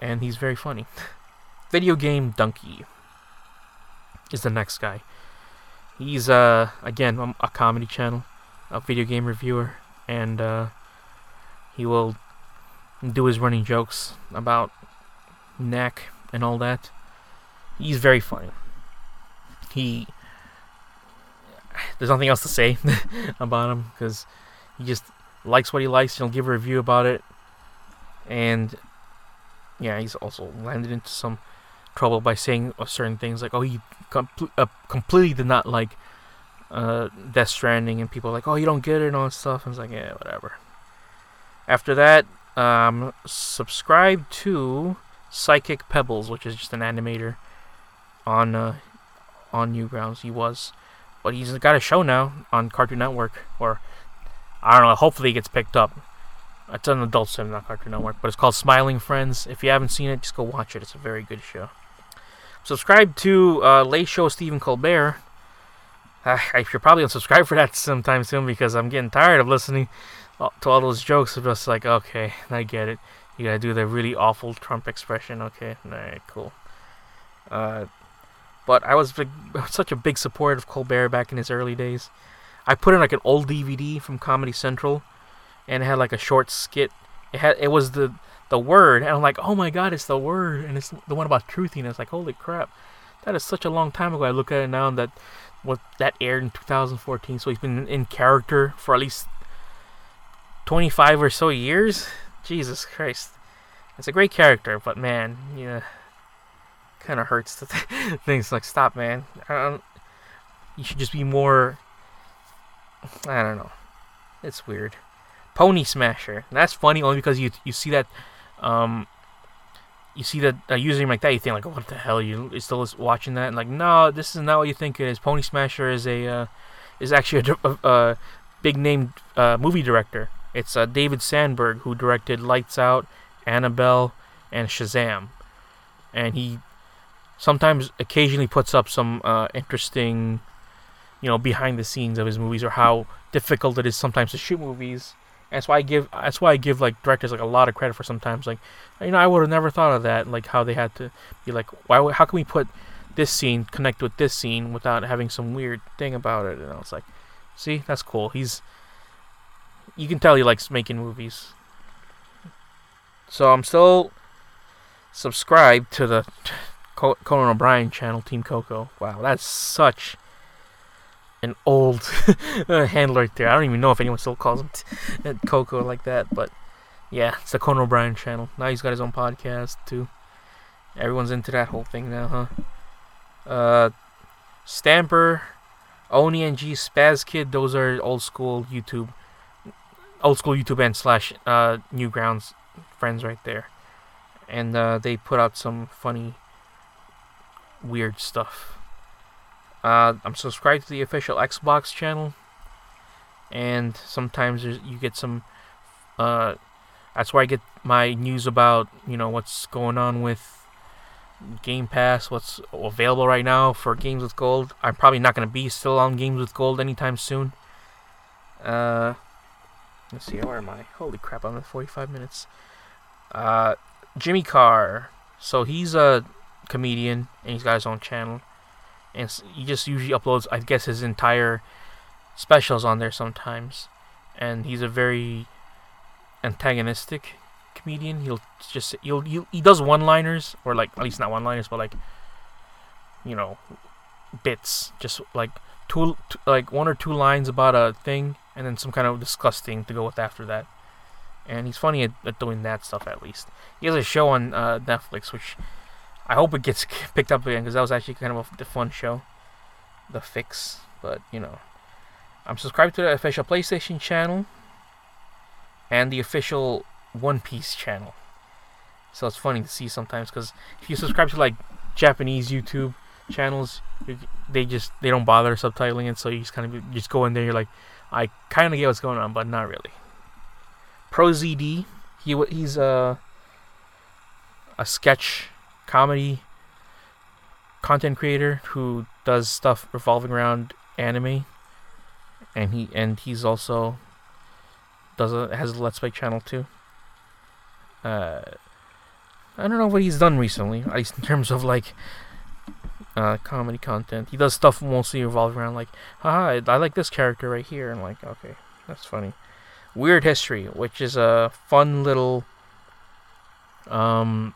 and he's very funny. Video game dunkey is the next guy. He's uh again a comedy channel a video game reviewer, and uh, he will do his running jokes about neck and all that. He's very funny. He there's nothing else to say about him because he just likes what he likes. and He'll give a review about it, and yeah, he's also landed into some trouble by saying certain things like, "Oh, he com- uh, completely did not like uh, Death Stranding, and people like, "Oh, you don't get it," and all that stuff. I was like, yeah, whatever. After that, um, subscribe to Psychic Pebbles, which is just an animator on uh, on Newgrounds. He was, but he's got a show now on Cartoon Network, or I don't know. Hopefully, it gets picked up. It's an Adult Swim, not Cartoon Network, but it's called Smiling Friends. If you haven't seen it, just go watch it. It's a very good show. Subscribe to uh, Late Show Stephen Colbert I, should probably unsubscribe for that sometime soon because I'm getting tired of listening to all those jokes. I'm just like, okay, I get it. You gotta do the really awful Trump expression. Okay, alright, cool. Uh, but I was big, such a big supporter of Colbert back in his early days. I put in like an old DVD from Comedy Central, and it had like a short skit. It had it was the the word, and I'm like, oh my god, it's the word, and it's the one about truthiness. Like, holy crap, that is such a long time ago. I look at it now, and that what that aired in 2014. So he's been in character for at least 25 or so years. Jesus Christ, it's a great character, but man, yeah, kind of hurts to th- things like stop, man. you should just be more. I don't know. It's weird. Pony Smasher. That's funny only because you you see that um, you see that a username like that, you think like, what the hell? You still watching that? And like, no, this is not what you think it is. Pony Smasher is a uh, is actually a, a, a big name uh, movie director. It's uh, David Sandberg who directed Lights Out, Annabelle, and Shazam, and he sometimes occasionally puts up some uh, interesting, you know, behind the scenes of his movies or how difficult it is sometimes to shoot movies that's why I give that's why I give like directors like a lot of credit for sometimes like you know I would have never thought of that like how they had to be like why how can we put this scene connect with this scene without having some weird thing about it? And I was like see that's cool. He's you can tell he likes making movies. So I'm still subscribed to the Conan O'Brien channel Team Coco. Wow that's such an old handle right there. I don't even know if anyone still calls him t- Coco like that, but yeah, it's the Conan O'Brien channel. Now he's got his own podcast too. Everyone's into that whole thing now, huh? Uh, Stamper, Oney and G Spaz Kid, those are old school YouTube, old school YouTube and slash uh, Newgrounds friends right there, and uh, they put out some funny, weird stuff. Uh, I'm subscribed to the official Xbox channel, and sometimes you get some. Uh, that's where I get my news about you know what's going on with Game Pass, what's available right now for Games with Gold. I'm probably not gonna be still on Games with Gold anytime soon. Uh, let's see, where am I? Holy crap, I'm at 45 minutes. Uh, Jimmy Carr. So he's a comedian and he's got his own channel, and he just usually uploads, I guess, his entire specials on there sometimes. And he's a very antagonistic comedian. He'll just he'll, he'll he does one-liners or like at least not one-liners, but like you know bits, just like two, like one or two lines about a thing, and then some kind of disgusting to go with after that. And he's funny at, at doing that stuff at least. He has a show on uh, Netflix, which I hope it gets picked up again because that was actually kind of a fun show. The Fix, but you know, I'm subscribed to the official PlayStation channel and the official One Piece channel. So it's funny to see sometimes because if you subscribe to like Japanese YouTube channels, they just they don't bother subtitling it, so you just kind of just go in there. You're like, I kind of get what's going on, but not really. ProZD, he he's a a sketch comedy content creator who does stuff revolving around anime, and he and he's also does a has a let's play channel too. Uh, I don't know what he's done recently, at least in terms of like uh, comedy content. He does stuff mostly revolving around like, haha, I like this character right here, and like, okay, that's funny. Weird History, which is a fun little um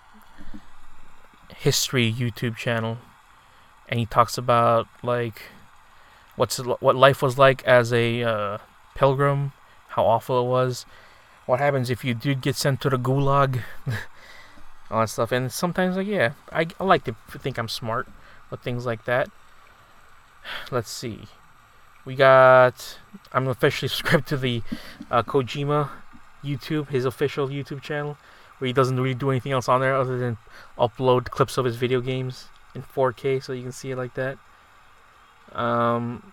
history YouTube channel, and he talks about like what's what life was like as a uh, pilgrim, how awful it was, what happens if you did get sent to the gulag, all that stuff. And sometimes like yeah, I, I like to think I'm smart with things like that. Let's see. We got. I'm officially subscribed to the uh, Kojima YouTube, his official YouTube channel where he doesn't really do anything else on there other than upload clips of his video games in 4K so you can see it like that. Um,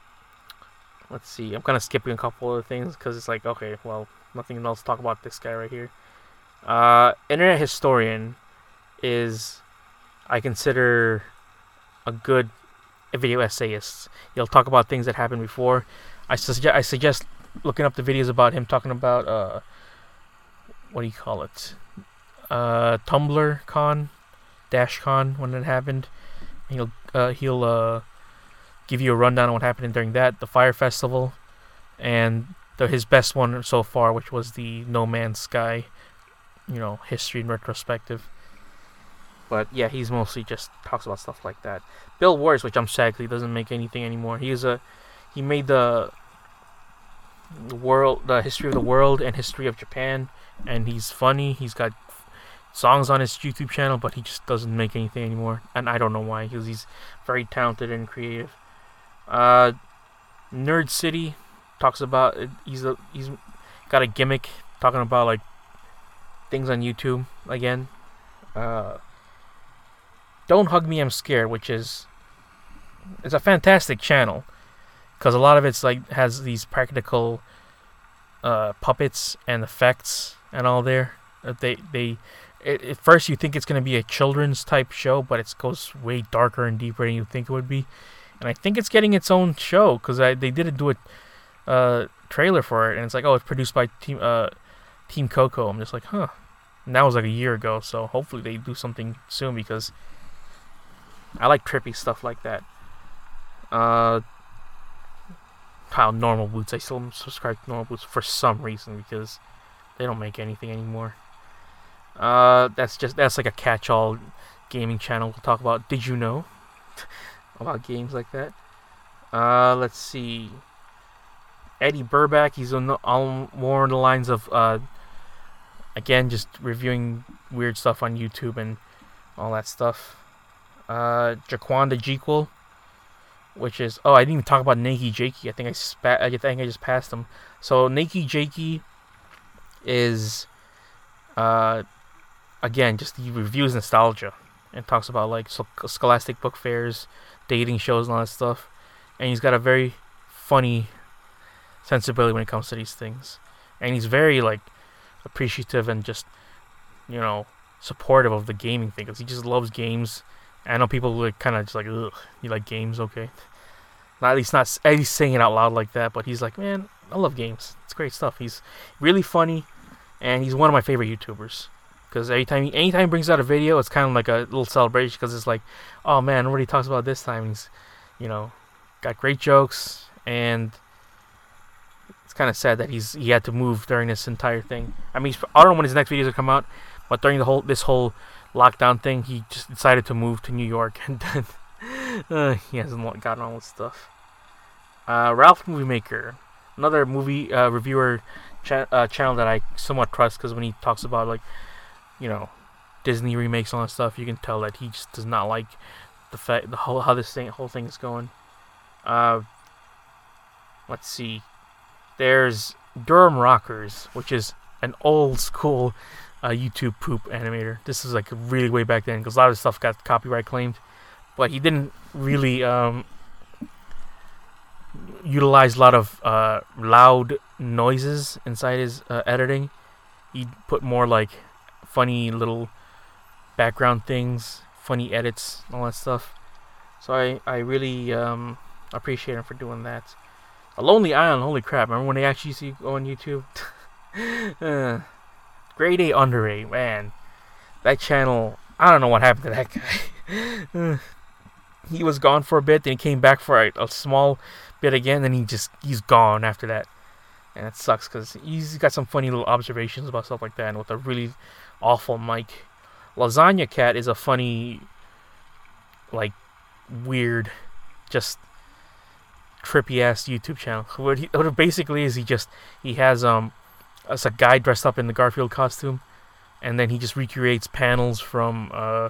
let's see. I'm kind of skipping a couple of things because it's like, okay, well, nothing else to talk about this guy right here. Uh, Internet Historian is, I consider, a good video essayist. He'll talk about things that happened before. I suggest I suggest looking up the videos about him talking about uh, what do you call it? Uh, Tumblr Con, Dash Con when it happened. He'll uh, he'll uh, give you a rundown on what happened during that, the Fyre Festival, and the, his best one so far, which was the No Man's Sky, you know, history and retrospective. But yeah, he's mostly just talks about stuff like that. Bill Wurtz, which I'm sad he doesn't make anything anymore. He's a he made the world, the history of the world and history of Japan, and he's funny. He's got songs on his YouTube channel, but he just doesn't make anything anymore, and I don't know why, because he's very talented and creative. Uh, Nerd City talks about he's a, he's got a gimmick talking about like things on YouTube again. Uh, Don't Hug Me, I'm Scared, which is it's a fantastic channel because a lot of it's like has these practical uh, puppets and effects and all there. That they they it, at first you think it's going to be a children's type show, but it goes way darker and deeper than you think it would be. And I think it's getting its own show because they did do a uh, trailer for it, and it's like, oh, it's produced by Team uh, Team Coco. I'm just like, huh. And that was like a year ago, so hopefully they do something soon because I like trippy stuff like that. Uh, how normal boots? I still subscribe to normal boots for some reason because they don't make anything anymore. Uh, that's just that's like a catch-all gaming channel. We'll talk about. Did you know about games like that? Uh, let's see. Eddie Burback. He's on, the, on more on the lines of uh, again just reviewing weird stuff on YouTube and all that stuff. Uh, Jaquan the Jequel, which is oh I didn't even talk about Nakey Jakey. I think I spat. I think I just passed him. So Nakey Jakey is uh again, just he reviews nostalgia and talks about like scholastic book fairs, dating shows, and all that stuff. And he's got a very funny sensibility when it comes to these things. And he's very like appreciative and just you know supportive of the gaming thing because he just loves games. I know people like kind of just like, ugh, you like games, okay? Not at least not at least saying it out loud like that, but he's like, man, I love games. It's great stuff. He's really funny, and he's one of my favorite YouTubers because anytime he, anytime he brings out a video, it's kind of like a little celebration because it's like, oh man, he talks about this time, he's, you know, got great jokes, and it's kind of sad that he's he had to move during this entire thing. I mean, I don't know when his next videos will come out, but during the whole this whole lockdown thing, he just decided to move to New York, and then uh, he hasn't gotten all this stuff. Uh, Ralph Movie Maker, another movie uh, reviewer cha- uh, channel that I somewhat trust because when he talks about like, you know, Disney remakes all that stuff, you can tell that he just does not like the fact the whole how this thing whole thing is going. Uh, let's see. There's Durham Rockers, which is an old school uh, YouTube poop animator. This is like really way back then because a lot of stuff got copyright claimed, but he didn't really um, utilize a lot of uh, loud noises inside his uh, editing. He put more like funny little background things, funny edits, all that stuff. So I I really um, appreciate him for doing that. A Lonely Island, holy crap! Remember when they actually to go on YouTube? uh, grade A under A, man. That channel, I don't know what happened to that guy. he was gone for a bit, then he came back for a, a small bit again, then he just he's gone after that, and it sucks because he's got some funny little observations about stuff like that, and with a really awful mic. Lasagna Cat is a funny, like, weird, just trippy ass YouTube channel. What, he, what basically is, he just he has um, it's a guy dressed up in the Garfield costume, and then he just recreates panels from uh,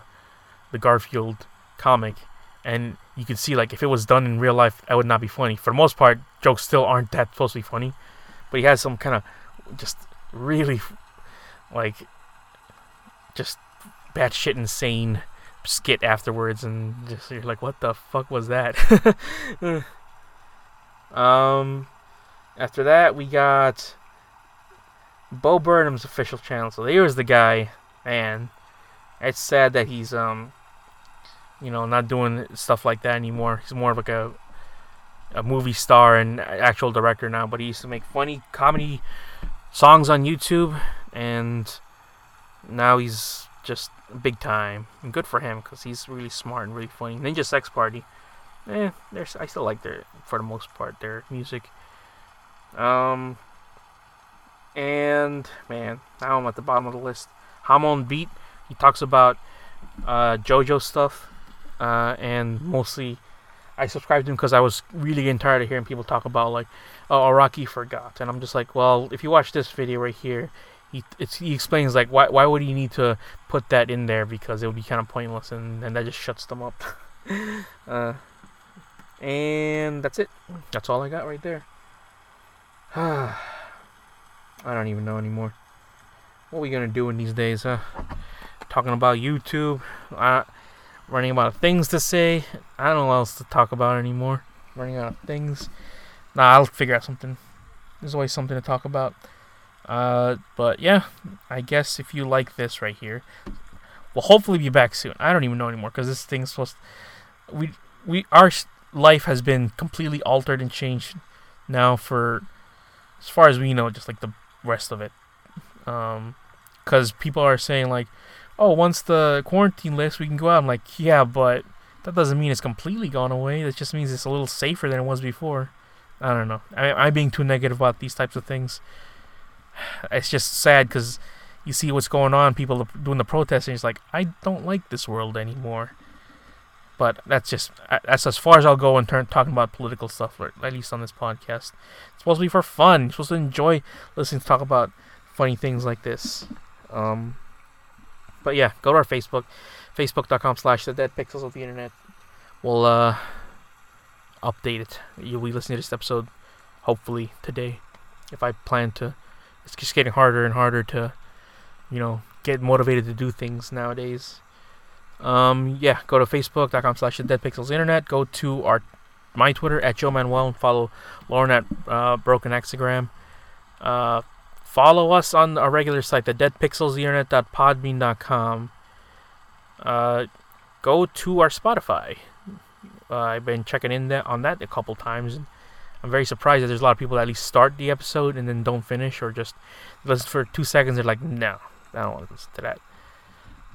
the Garfield comic, and you can see like if it was done in real life, that would not be funny. For the most part, jokes still aren't that supposed to be funny, but he has some kind of just really like just batshit insane skit afterwards, and just you're like, what the fuck was that? Um, after that, we got Bo Burnham's official channel. So there was the guy, man. it's sad that he's um, you know, not doing stuff like that anymore. He's more of like a a movie star and actual director now. But he used to make funny comedy songs on YouTube, and now he's just big time. And good for him because he's really smart and really funny. Ninja Sex Party eh, there's I still like their for the most part their music. Um, and man, now I'm at the bottom of the list. Hamon Beat. He talks about uh, JoJo stuff, uh, and mostly I subscribed to him because I was really getting tired of hearing people talk about like, oh, Araki forgot, and I'm just like, well, if you watch this video right here, he he explains like why why would he need to put that in there because it would be kind of pointless, and and that just shuts them up. uh, and that's it. That's all I got right there. I don't even know anymore. What are we gonna do in these days, huh? Talking about YouTube, uh, running out of things to say. I don't know what else to talk about anymore. Running out of things. Nah, I'll figure out something. There's always something to talk about. Uh, but yeah, I guess if you like this right here, we'll hopefully be back soon. I don't even know anymore because this thing's supposed. To, we we are life has been completely altered and changed now for as far as we know just like the rest of it. Um because people are saying like oh once the quarantine lifts we can go out. I'm like yeah but that doesn't mean it's completely gone away. That just means it's a little safer than it was before. I don't know. I, i'm being too negative about these types of things it's just sad because you see what's going on people doing the protesting it's like i don't like this world anymore but that's just that's as far as I'll go in turn talking about political stuff, at least on this podcast. It's supposed to be for fun. You're supposed to enjoy listening to talk about funny things like this. Um, but yeah, go to our Facebook, facebook.com slash the dead pixels of the internet. We'll uh, update it. You'll be listening to this episode hopefully today. If I plan to, it's just getting harder and harder to, you know, get motivated to do things nowadays. Um, yeah, go to facebook.com slash the dead pixels internet. Go to our my Twitter at Joe Manuel and follow Lorne at uh, Broken Hexagram. Uh, follow us on our regular site, the deadpixelsinternet.podbean.com. Uh, go to our Spotify. Uh, I've been checking in that on that a couple times. And I'm very surprised that there's a lot of people that at least start the episode and then don't finish or just listen for two seconds. They're like, no, I don't want to listen to that.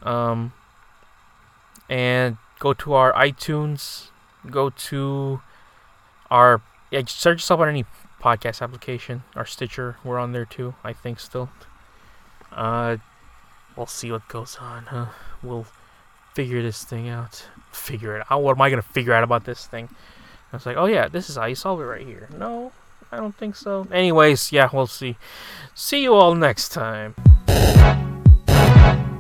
Um, and go to our iTunes. Go to our yeah, search us up on any podcast application. Our Stitcher, we're on there too. I think still. Uh, we'll see what goes on. Huh? We'll figure this thing out. Figure it out. What am I gonna figure out about this thing? I was like, oh yeah, this is you solve it right here. No, I don't think so. Anyways, yeah, we'll see. See you all next time.